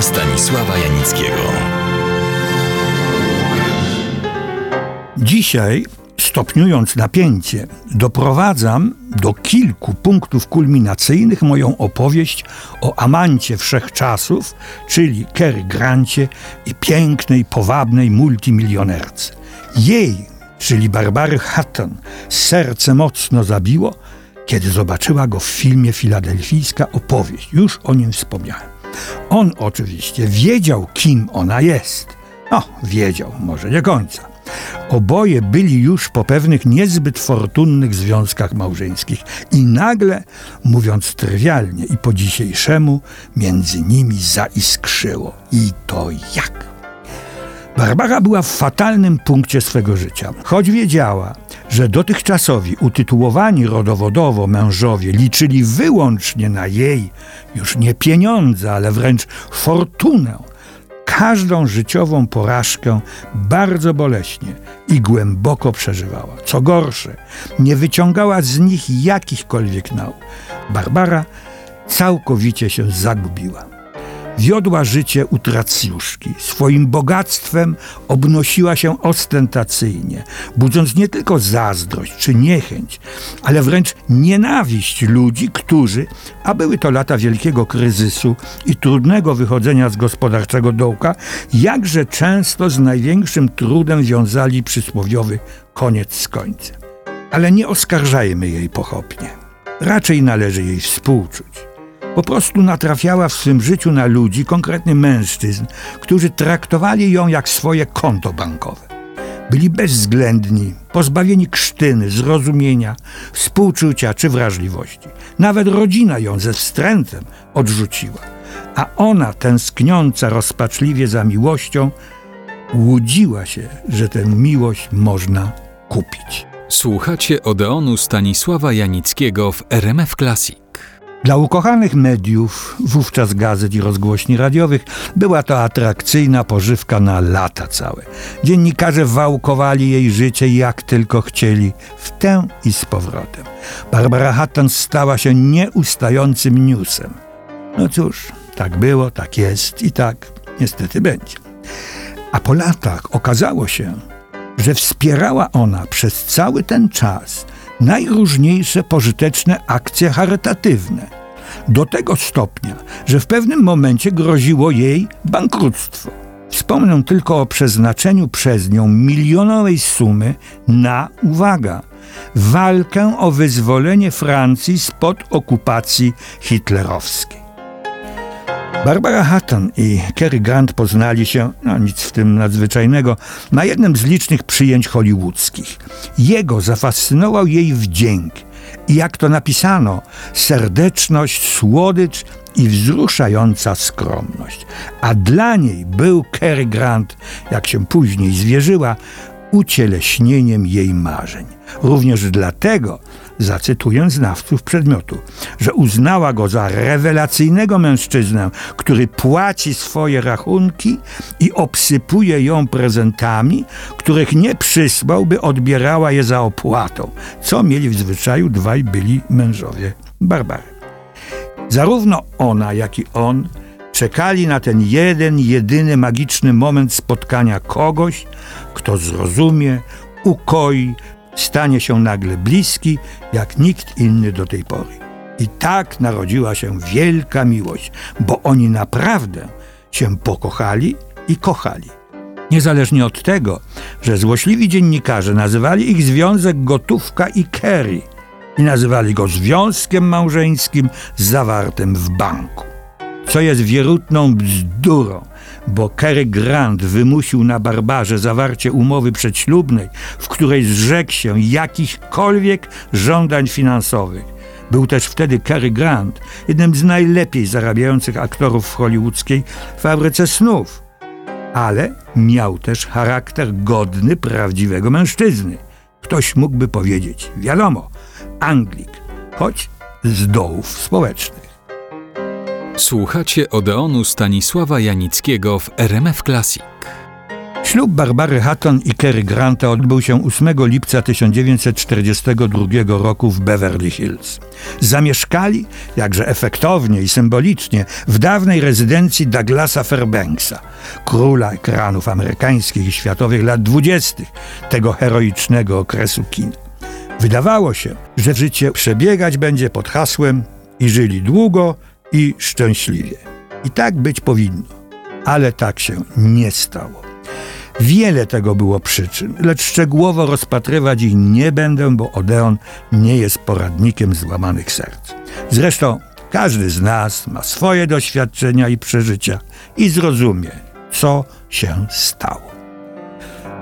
Stanisława Janickiego. Dzisiaj, stopniując napięcie, doprowadzam do kilku punktów kulminacyjnych moją opowieść o amancie wszechczasów, czyli Cary Grancie i pięknej, powabnej multimilionerce. Jej, czyli Barbary Hatton, serce mocno zabiło, kiedy zobaczyła go w filmie Filadelfijska opowieść. Już o nim wspomniałem. On oczywiście wiedział, kim ona jest. No, wiedział, może nie końca Oboje byli już po pewnych niezbyt fortunnych związkach małżeńskich i nagle, mówiąc trywialnie i po dzisiejszemu, między nimi zaiskrzyło. I to jak? Barbara była w fatalnym punkcie swego życia. Choć wiedziała, że dotychczasowi utytułowani rodowodowo mężowie liczyli wyłącznie na jej, już nie pieniądze, ale wręcz fortunę, każdą życiową porażkę bardzo boleśnie i głęboko przeżywała. Co gorsze, nie wyciągała z nich jakichkolwiek nauk. Barbara całkowicie się zagubiła wiodła życie utracjuszki. Swoim bogactwem obnosiła się ostentacyjnie, budząc nie tylko zazdrość czy niechęć, ale wręcz nienawiść ludzi, którzy, a były to lata wielkiego kryzysu i trudnego wychodzenia z gospodarczego dołka, jakże często z największym trudem wiązali przysłowiowy koniec z końcem. Ale nie oskarżajmy jej pochopnie. Raczej należy jej współczuć. Po prostu natrafiała w swym życiu na ludzi, konkretnie mężczyzn, którzy traktowali ją jak swoje konto bankowe. Byli bezwzględni, pozbawieni krztyny, zrozumienia, współczucia czy wrażliwości. Nawet rodzina ją ze wstrętem odrzuciła. A ona, tęskniąca rozpaczliwie za miłością, łudziła się, że tę miłość można kupić. Słuchacie Odeonu Stanisława Janickiego w RMF Classic. Dla ukochanych mediów, wówczas gazet i rozgłośni radiowych, była to atrakcyjna pożywka na lata całe. Dziennikarze wałkowali jej życie jak tylko chcieli, w tę i z powrotem. Barbara Hatton stała się nieustającym newsem. No cóż, tak było, tak jest i tak niestety będzie. A po latach okazało się, że wspierała ona przez cały ten czas najróżniejsze pożyteczne akcje charytatywne. Do tego stopnia, że w pewnym momencie groziło jej bankructwo. Wspomnę tylko o przeznaczeniu przez nią milionowej sumy na, uwaga, walkę o wyzwolenie Francji spod okupacji hitlerowskiej. Barbara Hatton i Cary Grant poznali się, no nic w tym nadzwyczajnego, na jednym z licznych przyjęć hollywoodzkich. Jego zafascynował jej wdzięk i jak to napisano, serdeczność, słodycz i wzruszająca skromność. A dla niej był Cary Grant, jak się później zwierzyła, ucieleśnieniem jej marzeń. Również dlatego, zacytuję znawców przedmiotu, że uznała go za rewelacyjnego mężczyznę, który płaci swoje rachunki i obsypuje ją prezentami, których nie przysłał, by odbierała je za opłatą, co mieli w zwyczaju dwaj byli mężowie Barbary. Zarówno ona, jak i on czekali na ten jeden, jedyny magiczny moment spotkania kogoś, kto zrozumie, ukoi, stanie się nagle bliski, jak nikt inny do tej pory. I tak narodziła się wielka miłość, bo oni naprawdę się pokochali i kochali. Niezależnie od tego, że złośliwi dziennikarze nazywali ich związek gotówka i Kerry i nazywali go związkiem małżeńskim zawartym w banku. Co jest wierutną bzdurą, bo Cary Grant wymusił na Barbarze zawarcie umowy przedślubnej, w której zrzekł się jakichkolwiek żądań finansowych. Był też wtedy Cary Grant, jednym z najlepiej zarabiających aktorów w hollywoodzkiej fabryce snów. Ale miał też charakter godny prawdziwego mężczyzny. Ktoś mógłby powiedzieć, wiadomo, Anglik, choć z dołów społecznych. Słuchacie Odeonu Stanisława Janickiego w RMF Classic. Ślub Barbary Hatton i Cary Granta odbył się 8 lipca 1942 roku w Beverly Hills. Zamieszkali, jakże efektownie i symbolicznie, w dawnej rezydencji Douglasa Fairbanksa, króla ekranów amerykańskich i światowych lat dwudziestych, tego heroicznego okresu kina. Wydawało się, że życie przebiegać będzie pod hasłem i żyli długo i szczęśliwie. I tak być powinno. Ale tak się nie stało. Wiele tego było przyczyn, lecz szczegółowo rozpatrywać ich nie będę, bo Odeon nie jest poradnikiem złamanych serc. Zresztą każdy z nas ma swoje doświadczenia i przeżycia i zrozumie, co się stało.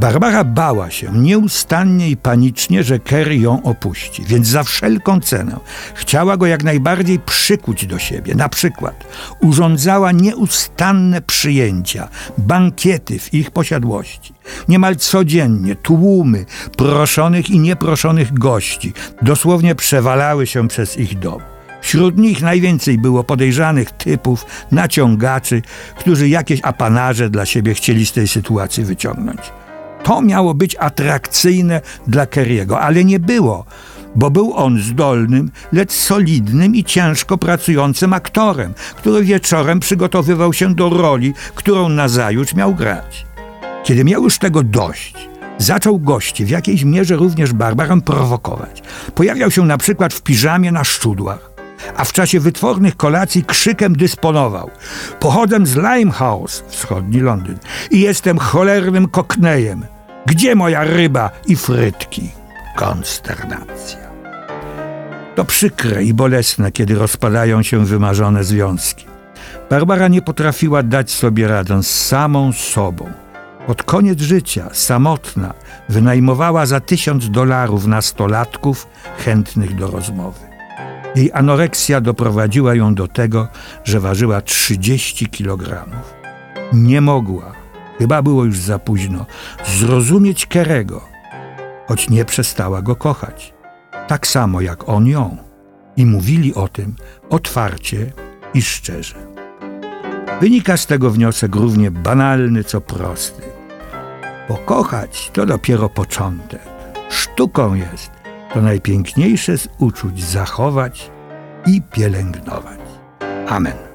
Barbara bała się nieustannie i panicznie, że Kerry ją opuści, więc za wszelką cenę chciała go jak najbardziej przykuć do siebie. Na przykład urządzała nieustanne przyjęcia, bankiety w ich posiadłości. Niemal codziennie tłumy proszonych i nieproszonych gości dosłownie przewalały się przez ich dom. Wśród nich najwięcej było podejrzanych typów, naciągaczy, którzy jakieś apanarze dla siebie chcieli z tej sytuacji wyciągnąć. To miało być atrakcyjne dla Kerry'ego, ale nie było, bo był on zdolnym, lecz solidnym i ciężko pracującym aktorem, który wieczorem przygotowywał się do roli, którą nazajutrz miał grać. Kiedy miał już tego dość, zaczął gości w jakiejś mierze również Barbarę prowokować. Pojawiał się na przykład w piżamie na szczudłach, a w czasie wytwornych kolacji krzykiem dysponował. Pochodzę z Limehouse, wschodni Londyn, i jestem cholernym koknejem. Gdzie moja ryba i frytki? Konsternacja. To przykre i bolesne, kiedy rozpadają się wymarzone związki. Barbara nie potrafiła dać sobie radę z samą sobą. Pod koniec życia, samotna, wynajmowała za tysiąc dolarów nastolatków chętnych do rozmowy. Jej anoreksja doprowadziła ją do tego, że ważyła 30 kilogramów. Nie mogła, chyba było już za późno, zrozumieć Kerego, choć nie przestała go kochać. Tak samo jak on ją. I mówili o tym otwarcie i szczerze. Wynika z tego wniosek równie banalny, co prosty. Pokochać to dopiero początek. Sztuką jest to najpiękniejsze z uczuć zachować i pielęgnować. Amen.